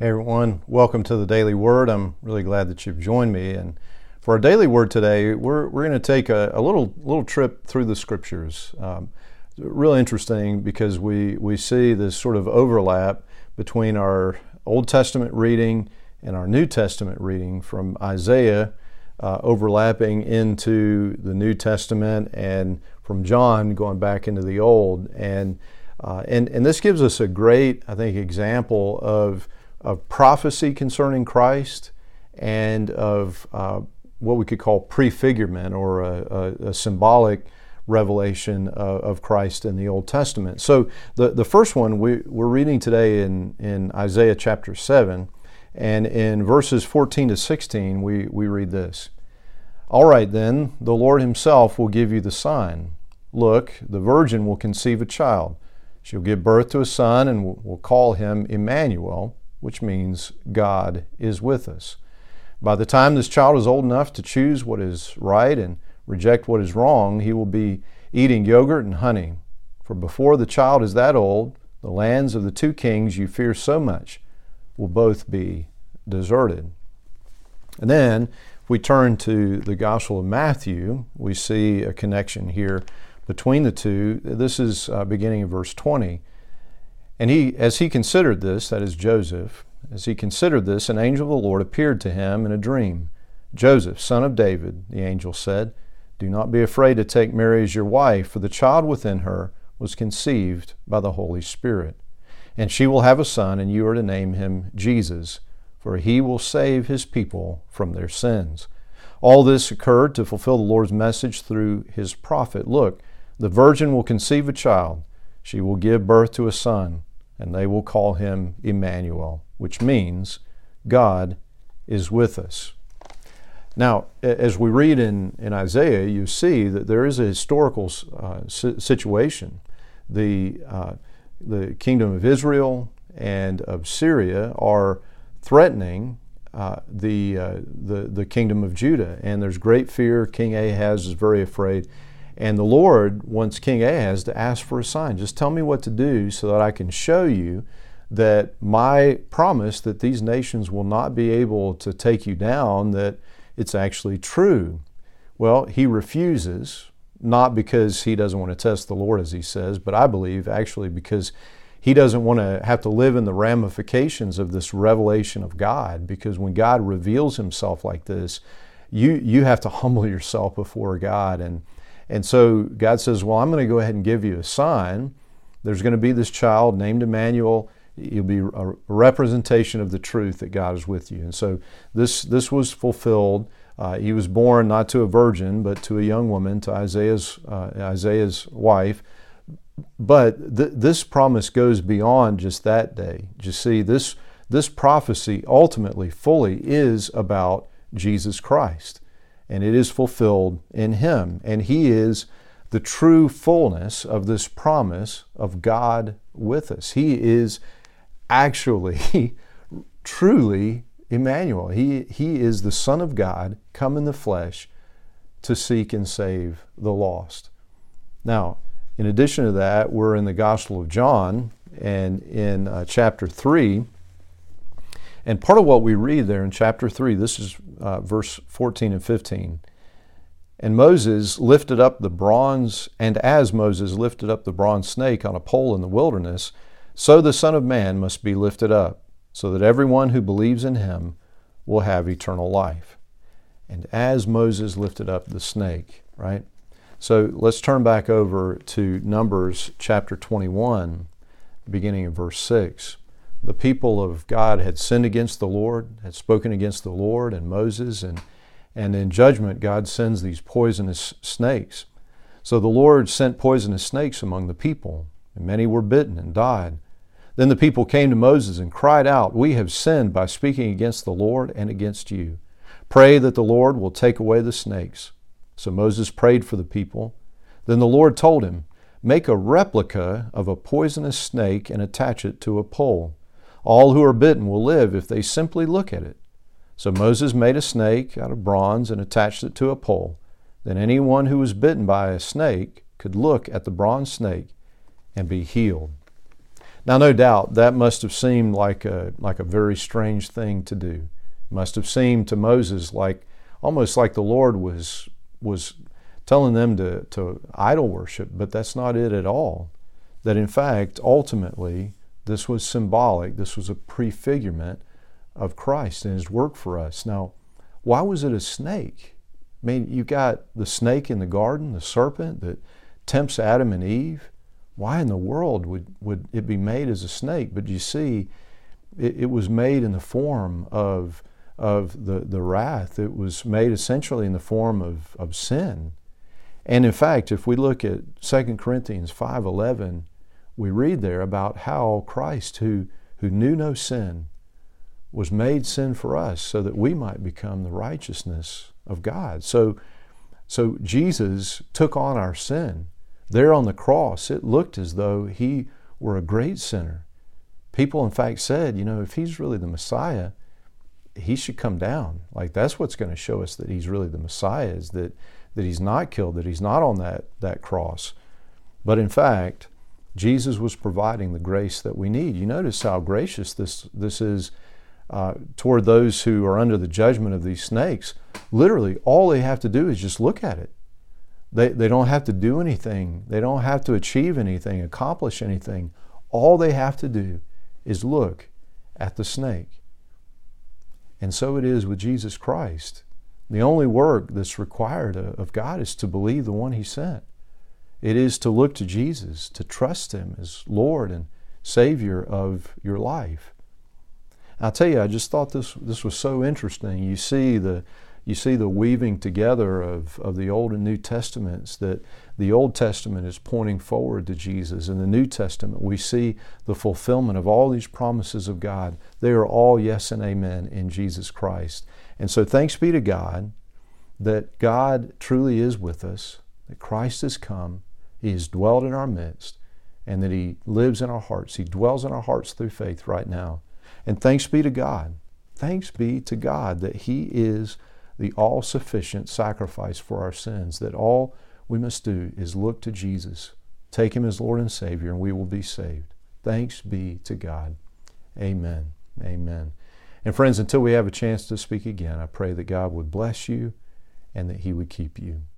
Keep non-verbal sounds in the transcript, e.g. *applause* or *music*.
Hey everyone, welcome to the Daily Word. I'm really glad that you've joined me. And for our Daily Word today, we're, we're going to take a, a, little little trip through the Scriptures. Um, really interesting because we, we see this sort of overlap between our Old Testament reading and our New Testament reading from Isaiah uh, overlapping into the New Testament and from John going back into the Old. And, uh, and, and this gives us a great, I think, example of of prophecy concerning Christ and of uh, what we could call prefigurement or a, a, a symbolic revelation of, of, Christ in the Old Testament. So the, the first one we, we're reading today in, in Isaiah chapter 7, and in verses 14 to 16, we, we read this All right, then, the Lord Himself will give you the sign. Look, the virgin will conceive a child. She'll give birth to a son and will call him Emmanuel which means God is with us. By the time this child is old enough to choose what is right and reject what is wrong, he will be eating yogurt and honey. For before the child is that old, the lands of the two kings you fear so much will both be deserted. And then, we turn to the Gospel of Matthew, we see a connection here between the two. This is uh, beginning of verse 20. And he, as he considered this, that is Joseph, as he considered this, an angel of the Lord appeared to him in a dream. Joseph, son of David, the angel said, Do not be afraid to take Mary as your wife, for the child within her was conceived by the Holy Spirit. And she will have a son, and you are to name him Jesus, for he will save his people from their sins. All this occurred to fulfill the Lord's message through his prophet. Look, the virgin will conceive a child she will give birth to a son, and they will call him Emmanuel, which means God is with us. Now, as we read in, in Isaiah, you see that there is a historical uh, situation. The, uh, the kingdom of Israel and of Syria are threatening uh, the, uh, the, the kingdom of Judah, and there's great fear. King Ahaz is very afraid. And the Lord wants King Ahaz to ask for a sign. Just tell me what to do so that I can show you that my promise that these nations will not be able to take you down, that it's actually true. Well, he refuses, not because he doesn't want to test the Lord, as he says, but I believe actually because he doesn't want to have to live in the ramifications of this revelation of God. Because when God reveals himself like this, you, you have to *laughs* humble yourself before God and and so God says, Well, I'm going to go ahead and give you a sign. There's going to be this child named Emmanuel. He'll be a representation of the truth that God is with you. And so this, this was fulfilled. Uh, he was born not to a virgin, but to a young woman, to Isaiah's, uh, Isaiah's wife. But th- this promise goes beyond just that day. You see, this, this prophecy ultimately, fully, is about Jesus Christ and it is fulfilled in Him. And He is the true fullness of this promise of God with us. He is actually, *laughs* truly Emmanuel. He, he is the Son of God come in the flesh to seek and save the lost. Now, in addition to that, we're in the Gospel of John, and in uh, chapter 3, and part of what we read there in chapter 3, this is uh, verse 14 and 15. And Moses lifted up the bronze, and as Moses lifted up the bronze snake on a pole in the wilderness, so the Son of Man must be lifted up, so that everyone who believes in him will have eternal life. And as Moses lifted up the snake, right? So let's turn back over to Numbers chapter 21, beginning in verse 6 the people of God had sinned against the Lord, had spoken against the Lord and Moses, and, and in judgment, God sends these poisonous snakes. So the Lord sent poisonous snakes among the people, and many were bitten and died. Then the people came to Moses and cried out, We have sinned by speaking against the Lord and against you. Pray that the Lord will take away the snakes. So Moses prayed for the people. Then the Lord told him, Make a replica of a poisonous snake and attach it to a pole. All who are bitten will live if they simply look at it. So Moses made a snake out of bronze and attached it to a pole. Then anyone who was bitten by a snake could look at the bronze snake and be healed. Now, no doubt that must have seemed like a, like a very strange thing to do. It must have seemed to Moses like almost like the Lord was, was telling them to, to idol worship, but that's not it at all. That in fact, ultimately, this was symbolic, this was a prefigurement of Christ and His work for us. Now, why was it a snake? I mean, you got the snake in the garden, the serpent that tempts Adam and Eve. Why in the world would, would it be made as a snake? But you see, it, it was made in the form of, of the, the wrath. It was made essentially in the form of, of sin. And in fact, if we look at 2 Corinthians 5.11, we read there about how Christ, who, who knew no sin, was made sin for us so that we might become the righteousness of God. So, so Jesus took on our sin. There on the cross, it looked as though he were a great sinner. People, in fact, said, you know, if he's really the Messiah, he should come down. Like that's what's going to show us that he's really the Messiah is that, that he's not killed, that he's not on that, that cross. But in fact, Jesus was providing the grace that we need. You notice how gracious this, this is uh, toward those who are under the judgment of these snakes, literally all they have to do is just look at it. They, they don't have to do anything, they don't have to achieve anything, accomplish anything. All they have to do is look at the snake. And so it is with Jesus Christ. The only work that's required of God is to believe the one He sent. It is to look to Jesus, to trust Him as Lord and Savior of your life. I'll tell you, I just thought this this was so interesting. You see the you see the weaving together of, of the Old and New Testaments that the Old Testament is pointing forward to Jesus. In the New Testament, we see the fulfillment of all these promises of God. They are all yes and amen in Jesus Christ. And so thanks be to God that God truly is with us, that Christ has come, He has dwelt in our midst, and that He lives in our hearts. He dwells in our hearts through faith right now. And thanks be to God. Thanks be to God that He is the all sufficient sacrifice for our sins, that all we must do is look to Jesus, take Him as Lord and Savior, and we will be saved. Thanks be to God. Amen. Amen. And friends, until we have a chance to speak again, I pray that God would bless you and that He would keep you.